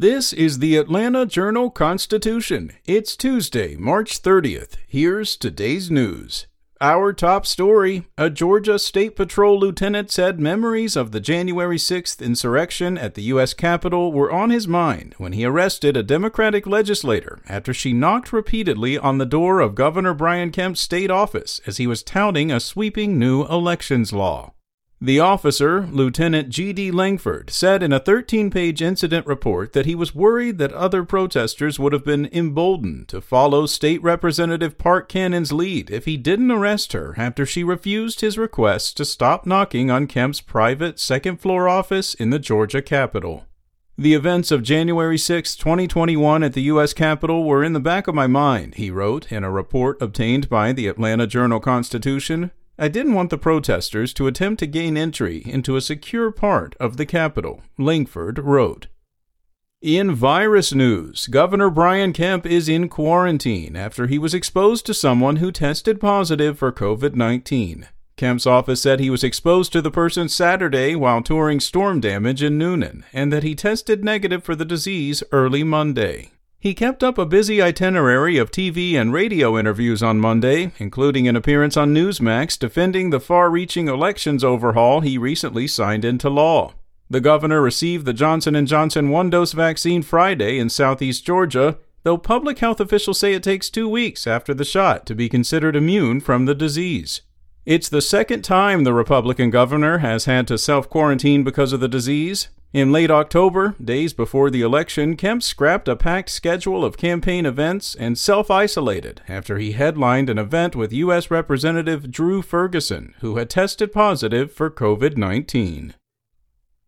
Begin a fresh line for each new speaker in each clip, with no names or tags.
This is the Atlanta Journal Constitution. It's Tuesday, March 30th. Here's today's news. Our top story A Georgia State Patrol lieutenant said memories of the January 6th insurrection at the U.S. Capitol were on his mind when he arrested a Democratic legislator after she knocked repeatedly on the door of Governor Brian Kemp's state office as he was touting a sweeping new elections law. The officer, Lieutenant G.D. Langford, said in a 13 page incident report that he was worried that other protesters would have been emboldened to follow State Representative Park Cannon's lead if he didn't arrest her after she refused his request to stop knocking on Kemp's private second floor office in the Georgia Capitol. The events of January 6, 2021 at the U.S. Capitol were in the back of my mind, he wrote in a report obtained by the Atlanta Journal Constitution I didn't want the protesters to attempt to gain entry into a secure part of the Capitol, Langford wrote. In virus news, Governor Brian Kemp is in quarantine after he was exposed to someone who tested positive for COVID 19. Kemp's office said he was exposed to the person Saturday while touring storm damage in Newnan and that he tested negative for the disease early Monday. He kept up a busy itinerary of TV and radio interviews on Monday, including an appearance on Newsmax defending the far-reaching elections overhaul he recently signed into law. The governor received the Johnson & Johnson one-dose vaccine Friday in southeast Georgia, though public health officials say it takes 2 weeks after the shot to be considered immune from the disease. It's the second time the Republican governor has had to self quarantine because of the disease. In late October, days before the election, Kemp scrapped a packed schedule of campaign events and self isolated after he headlined an event with U.S. Representative Drew Ferguson, who had tested positive for COVID 19.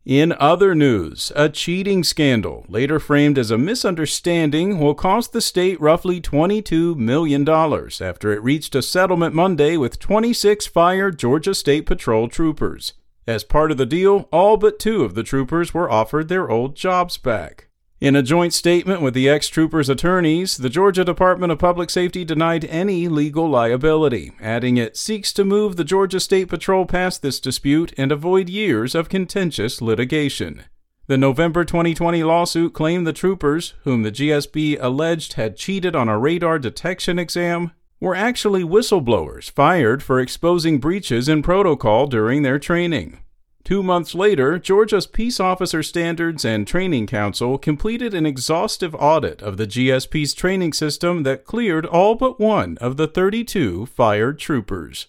In other news, a cheating scandal, later framed as a misunderstanding, will cost the state roughly $22 million after it reached a settlement Monday with 26 fired Georgia State Patrol troopers. As part of the deal, all but two of the troopers were offered their old jobs back. In a joint statement with the ex troopers' attorneys, the Georgia Department of Public Safety denied any legal liability, adding it seeks to move the Georgia State Patrol past this dispute and avoid years of contentious litigation. The November 2020 lawsuit claimed the troopers, whom the GSP alleged had cheated on a radar detection exam, were actually whistleblowers fired for exposing breaches in protocol during their training. Two months later, Georgia's Peace Officer Standards and Training Council completed an exhaustive audit of the GSP's training system that cleared all but one of the 32 fired troopers.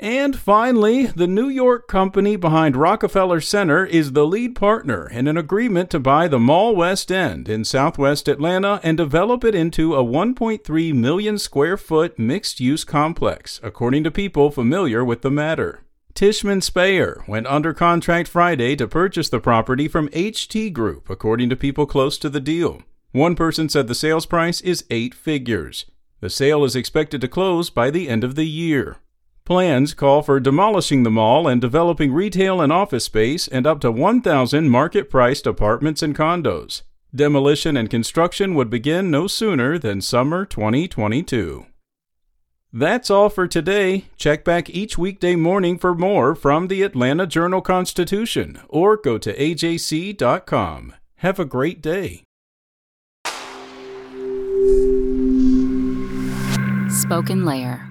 And finally, the New York company behind Rockefeller Center is the lead partner in an agreement to buy the Mall West End in southwest Atlanta and develop it into a 1.3 million square foot mixed use complex, according to people familiar with the matter. Tishman Speyer went under contract Friday to purchase the property from HT Group, according to people close to the deal. One person said the sales price is eight figures. The sale is expected to close by the end of the year. Plans call for demolishing the mall and developing retail and office space and up to 1,000 market priced apartments and condos. Demolition and construction would begin no sooner than summer 2022. That's all for today. Check back each weekday morning for more from the Atlanta Journal Constitution or go to ajc.com. Have a great day.
Spoken Layer